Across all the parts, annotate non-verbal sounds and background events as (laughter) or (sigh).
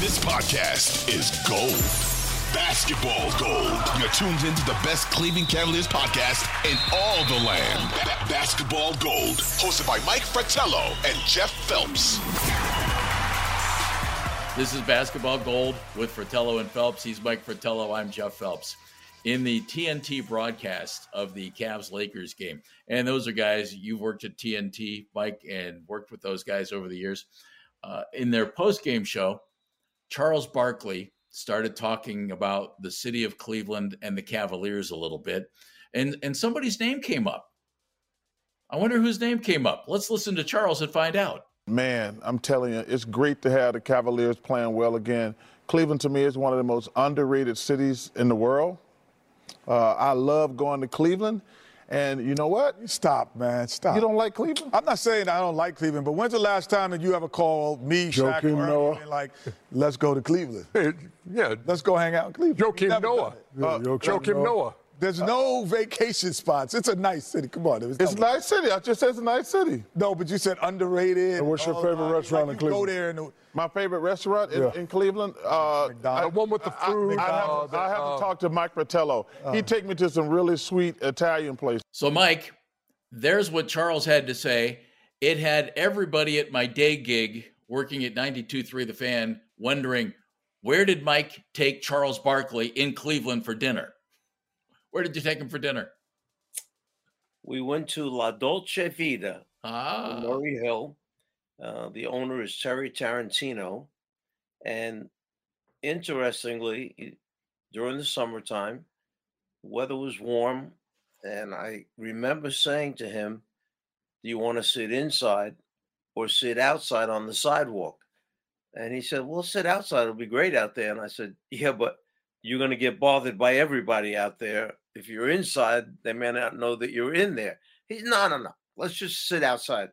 This podcast is gold. Basketball gold. You're tuned into the best Cleveland Cavaliers podcast in all the land. Ba- basketball gold. Hosted by Mike Fratello and Jeff Phelps. This is Basketball Gold with Fratello and Phelps. He's Mike Fratello. I'm Jeff Phelps. In the TNT broadcast of the Cavs Lakers game, and those are guys you've worked at TNT, Mike, and worked with those guys over the years. Uh, in their post game show, Charles Barkley started talking about the city of Cleveland and the Cavaliers a little bit, and and somebody's name came up. I wonder whose name came up. Let's listen to Charles and find out. Man, I'm telling you, it's great to have the Cavaliers playing well again. Cleveland to me is one of the most underrated cities in the world. Uh, I love going to Cleveland. And you know what? Stop, man. Stop. You don't like Cleveland? I'm not saying I don't like Cleveland, but when's the last time that you ever called me, Shaq, Joakim or Noah. anything like, let's go to Cleveland? (laughs) yeah, Let's go hang out in Cleveland. We've Joakim never Noah. done it. Uh, Joakim Noah. There's no vacation spots. It's a nice city. Come on. It's a nice city. I just said it's a nice city. No, but you said underrated. And what's your favorite that. restaurant like in you Go Cleveland? there and My favorite restaurant in, Yeah. in Cleveland. Uh, McDonald's. The one with the I, fruit. I have, uh, I have uh, to talk to Mike Fratello. Uh. He'd take me to some really sweet Italian places. So, Mike, there's what Charles had to say. It had everybody at my day gig working at 92.3 The Fan wondering where did Mike take Charles Barkley in Cleveland for dinner? Where did you take him for dinner? we went to La Dolce Vita in Ah, Murray Hill. Uh, the owner is Terry Tarantino. And interestingly, during the summertime, weather was warm. And I remember saying to him, Do you want to sit inside or sit outside on the sidewalk? And he said, Well, sit outside. It'll be great out there. And I said, Yeah, but you're going to get bothered by everybody out there. If you're inside, they may not know that you're in there. He's no, no, no. Let's just sit outside.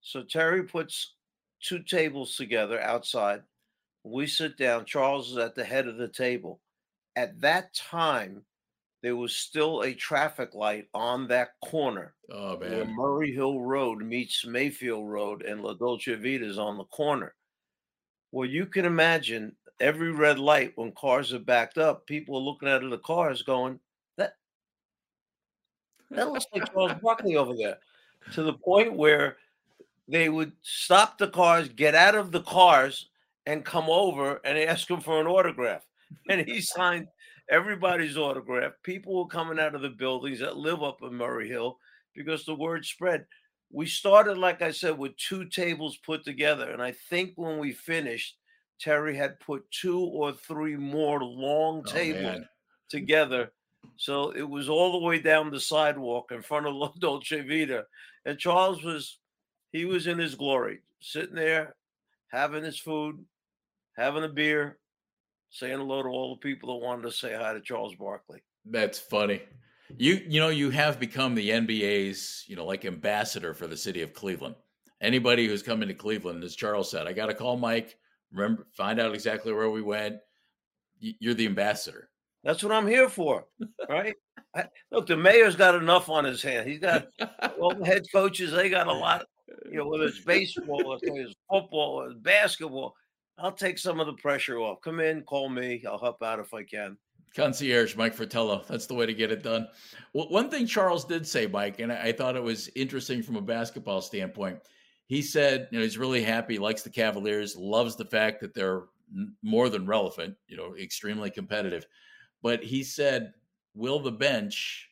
So Terry puts two tables together outside. We sit down. Charles is at the head of the table. At that time, there was still a traffic light on that corner oh where. Murray Hill Road meets Mayfield Road and La Dolce Vita is on the corner. Well, you can imagine every red light when cars are backed up, people are looking out of the cars going, that that looks like Charles (laughs) Barkley over there. To the point where they would stop the cars, get out of the cars, and come over and ask him for an autograph. And he (laughs) signed everybody's autograph. People were coming out of the buildings that live up in Murray Hill because the word spread. We started, like I said, with two tables put together. And I think when we finished, Terry had put two or three more long Oh, tables together. So it was all the way down the sidewalk in front of (laughs) La Dolce Vita. And Charles was, he was in his glory, sitting there, having his food, having a beer, saying hello to all the people that wanted to say hi to Charles Barkley. That's funny. You you know you have become the NBA's you know like ambassador for the city of Cleveland. Anybody who's coming to Cleveland, as Charles said, I got to call Mike. Remember, find out exactly where we went. You're the ambassador. That's what I'm here for, right? I, look, the mayor's got enough on his hand. He's got (laughs) all the head coaches. They got a lot, you know, whether it's (laughs) baseball, or it's football, or it's basketball. I'll take some of the pressure off. Come in, call me. I'll help out if I can. Concierge, Mike Fratello. That's the way to get it done. Well, one thing Charles did say, Mike, and I I thought it was interesting from a basketball standpoint. He said, you know, he's really happy, likes the Cavaliers, loves the fact that they're more than relevant, you know, extremely competitive. But he said, will the bench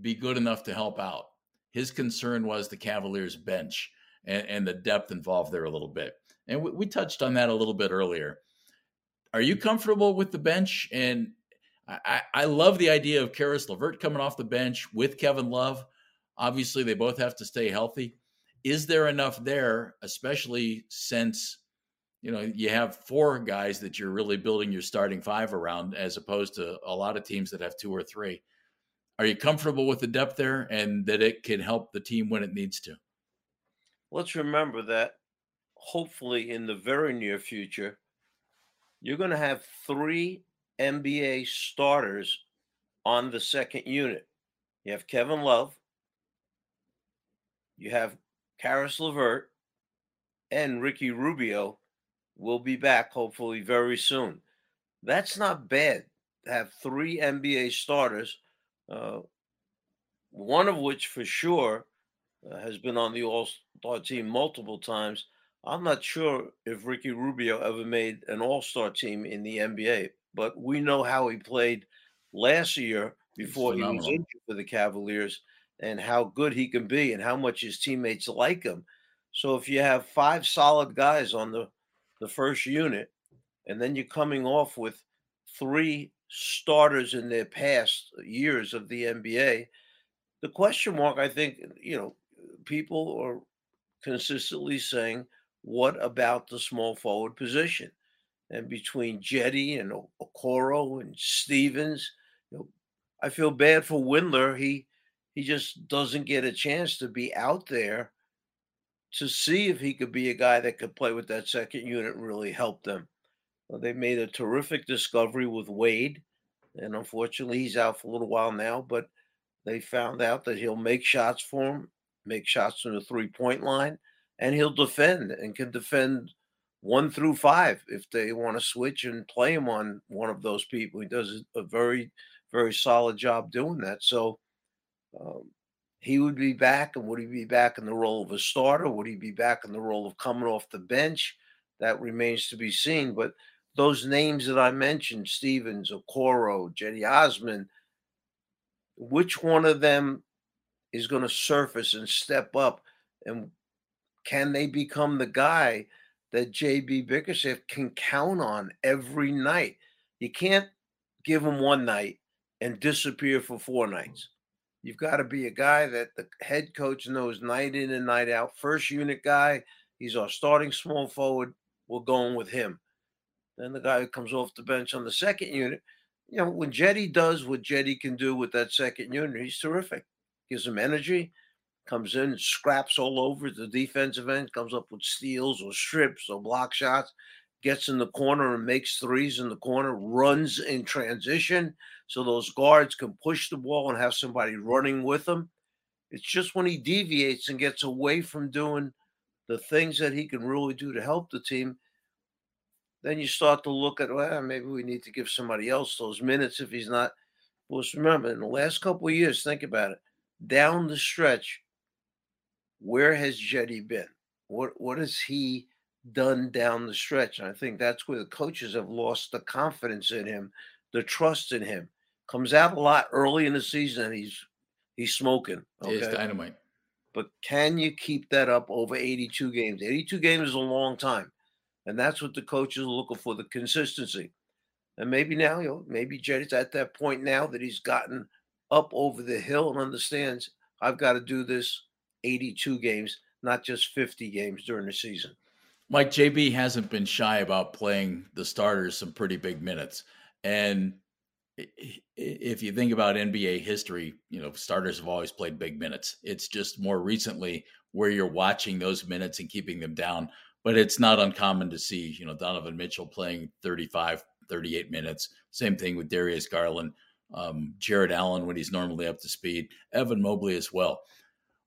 be good enough to help out? His concern was the Cavaliers bench and, and the depth involved there a little bit. And we, we touched on that a little bit earlier. are you comfortable with the bench? And I, I love the idea of Caris LeVert coming off the bench with Kevin Love. Obviously, they both have to stay healthy. Is there enough there, especially since you know you have four guys that you're really building your starting five around, as opposed to a lot of teams that have two or three? Are you comfortable with the depth there, and that it can help the team when it needs to? Let's remember that hopefully in the very near future, you're going to have three NBA starters on the second unit. You have Kevin Love, you have Caris LeVert, and Ricky Rubio will be back hopefully very soon. That's not bad to have three NBA starters, uh, one of which for sure uh, has been on the All Star team multiple times. I'm not sure if Ricky Rubio ever made an All Star team in the NBA, but we know how he played last year before he was injured for the Cavaliers and how good he can be and how much his teammates like him. So if you have five solid guys on the, the first unit, and then you're coming off with three starters in their past years of the NBA, the question mark, I think, you know, people are consistently saying, what about the small forward position? And between Cedi and Okoro and Stevens, you know, I feel bad for Windler. He he just doesn't get a chance to be out there to see if he could be a guy that could play with that second unit and really help them. Well, they made a terrific discovery with Wade, and unfortunately, he's out for a little while now. But they found out that he'll make shots for him, make shots from the three point line, and he'll defend and can defend one through five if they want to switch and play him on one of those people. He does a very, very solid job doing that. So um, he would be back, and would he be back in the role of a starter? Would he be back in the role of coming off the bench? That remains to be seen. But those names that I mentioned, Stevens, Okoro, Cedi Osman, which one of them is going to surface and step up and can they become the guy that JB Bickerstaff can count on every night? You can't give him one night and disappear for four nights. You've got to be a guy that the head coach knows night in and night out. First unit guy, he's our starting small forward. We're going with him. Then the guy who comes off the bench on the second unit, you know, when Cedi does what Cedi can do with that second unit, he's terrific. Gives him energy, comes in, scraps all over the defensive end, comes up with steals or strips or block shots, gets in the corner and makes threes in the corner, runs in transition so those guards can push the ball and have somebody running with them. It's just when he deviates and gets away from doing the things that he can really do to help the team, then you start to look at, well, maybe we need to give somebody else those minutes if he's not. Well, remember, in the last couple of years, think about it. Down the stretch, where has Cedi been? What what has he done down the stretch? And I think that's where the coaches have lost the confidence in him, the trust in him. Comes out a lot early in the season and he's he's smoking. Okay? It's dynamite. But can you keep that up over 82 games? 82 games is a long time. And that's what the coaches are looking for, the consistency. And maybe now, you know, maybe Cedi's at that point now that he's gotten up over the hill and understands I've got to do this 82 games, not just 50 games during the season. Mike JB hasn't been shy about playing the starters some pretty big minutes. And if you think about NBA history, you know, starters have always played big minutes. It's just more recently where you're watching those minutes and keeping them down. But it's not uncommon to see, you know, Donovan Mitchell playing 35, 38 minutes. Same thing with Darius Garland, um, Jarrett Allen when he's normally up to speed, Evan Mobley as well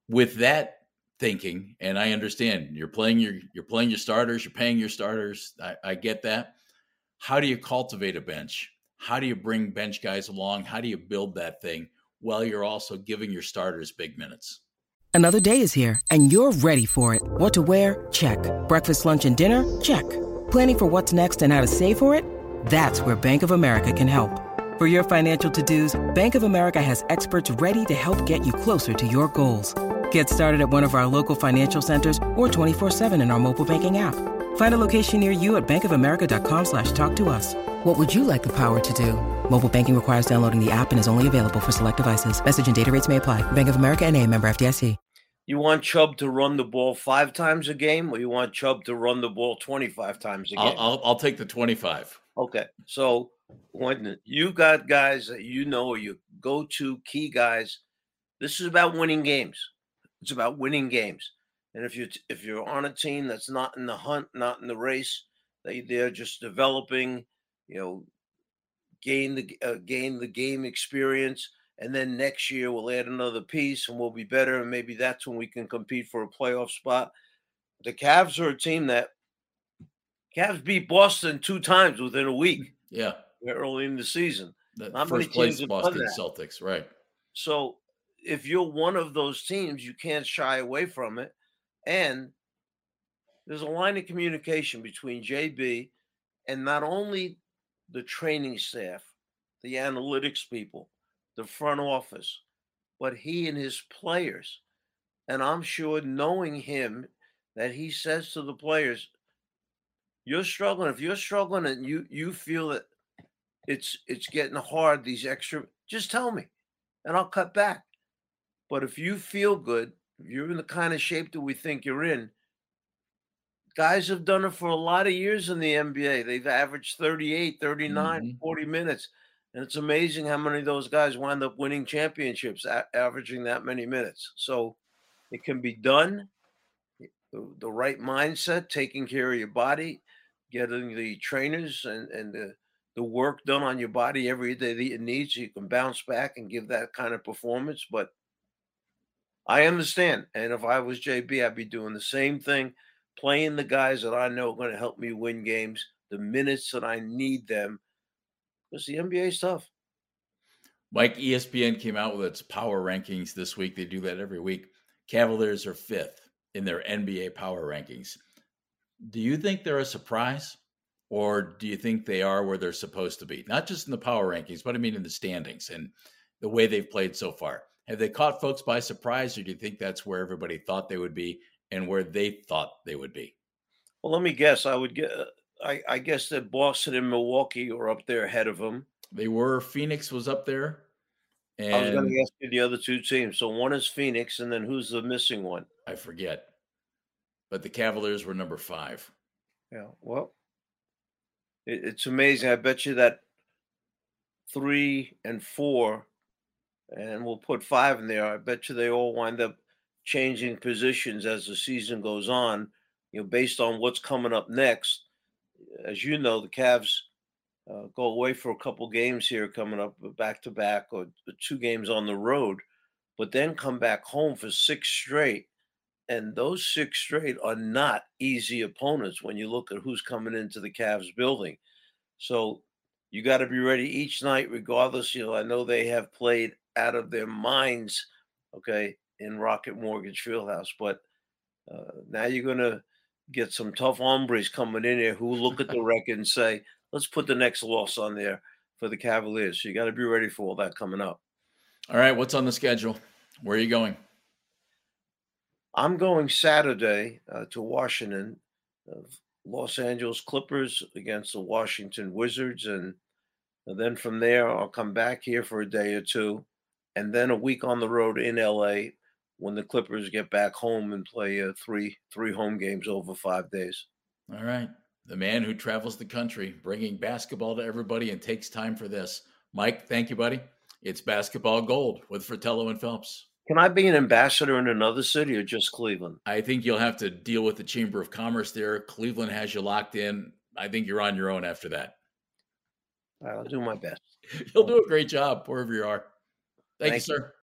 with that thinking, and I understand you're playing your you're playing your starters, you're paying your starters. I, I get that. How do you cultivate a bench? How do you bring bench guys along? How do you build that thing while you're also giving your starters big minutes? Another day is here, and you're ready for it. What to wear? Check. Breakfast, lunch, and dinner? Check. Planning for what's next and how to save for it? That's where Bank of America can help. For your financial to-dos, Bank of America has experts ready to help get you closer to your goals. Get started at one of our local financial centers or 24-7 in our mobile banking app. Find a location near you at bankofamerica.com slash talk to us. What would you like the power to do? Mobile banking requires downloading the app and is only available for select devices. Message and data rates may apply. Bank of America and a member FDIC. You want Chubb to run the ball five times a game, or you want Chubb to run the ball 25 times a game? I'll, I'll, I'll take the 25. Okay. So when you got guys that you know, you go to key guys, this is about winning games. It's about winning games. And if you if you're on a team that's not in the hunt, not in the race, they they're just developing, you know, gain the uh, gain the game experience, and then next year we'll add another piece and we'll be better, and maybe that's when we can compete for a playoff spot. The Cavs are a team that Cavs beat Boston two times within a week. Yeah, early in the season. The Not first place Boston Celtics, right? So if you're one of those teams, you can't shy away from it. And there's a line of communication between JB and not only the training staff, the analytics people, the front office, but he and his players. And I'm sure knowing him that he says to the players, you're struggling. If you're struggling and you you feel that it's it's getting hard, these extra, just tell me and I'll cut back. But if you feel good, if you're in the kind of shape that we think you're in, guys have done it for a lot of years in the NBA. They've averaged 38, 39, mm-hmm. 40 minutes. And it's amazing how many of those guys wind up winning championships, a- averaging that many minutes. So it can be done. The, the, right mindset, taking care of your body, getting the trainers and, and the, the work done on your body every day that it needs so you can bounce back and give that kind of performance. But I understand. And if I was JB, I'd be doing the same thing, playing the guys that I know are going to help me win games, the minutes that I need them. Because the NBA is tough. Mike, ESPN came out with its power rankings this week. They do that every week. Cavaliers are fifth in their NBA power rankings. Do you think they're a surprise? Or do you think they are where they're supposed to be? Not just in the power rankings, but I mean in the standings and the way they've played so far. Have they caught folks by surprise, or do you think that's where everybody thought they would be and where they thought they would be? Well, let me guess. I would get. Uh, I, I guess that Boston and Milwaukee are up there ahead of them. They were. Phoenix was up there. And I was going to ask you the other two teams. So one is Phoenix, and then who's the missing one? I forget. But the Cavaliers were number five. Yeah. Well, it, it's amazing. I bet you that three and four and we'll put five in there. I bet you they all wind up changing positions as the season goes on, you know, based on what's coming up next. As you know, the Cavs uh, go away for a couple games here coming up back to back or two games on the road, but then come back home for six straight. And those six straight are not easy opponents when you look at who's coming into the Cavs building. So you got to be ready each night, regardless. You know, I know they have played out of their minds, okay, in Rocket Mortgage Fieldhouse. But uh, now you're going to get some tough hombres coming in here who look at the (laughs) record and say, let's put the next loss on there for the Cavaliers. So you got to be ready for all that coming up. All right. What's on the schedule? Where are you going? I'm going Saturday uh, to Washington, uh, Los Angeles Clippers against the Washington Wizards. And, and then from there, I'll come back here for a day or two and then a week on the road in LA when the Clippers get back home and play uh, three three home games over five days. All right, the man who travels the country, bringing basketball to everybody, and takes time for this. Mike, thank you, buddy. It's basketball gold with Fratello and Phelps. Can I be an ambassador in another city or just Cleveland? I think you'll have to deal with the Chamber of Commerce there. Cleveland has you locked in. I think you're on your own after that. I'll do my best. (laughs) You'll do a great job wherever you are. Thank, Thank you, sir.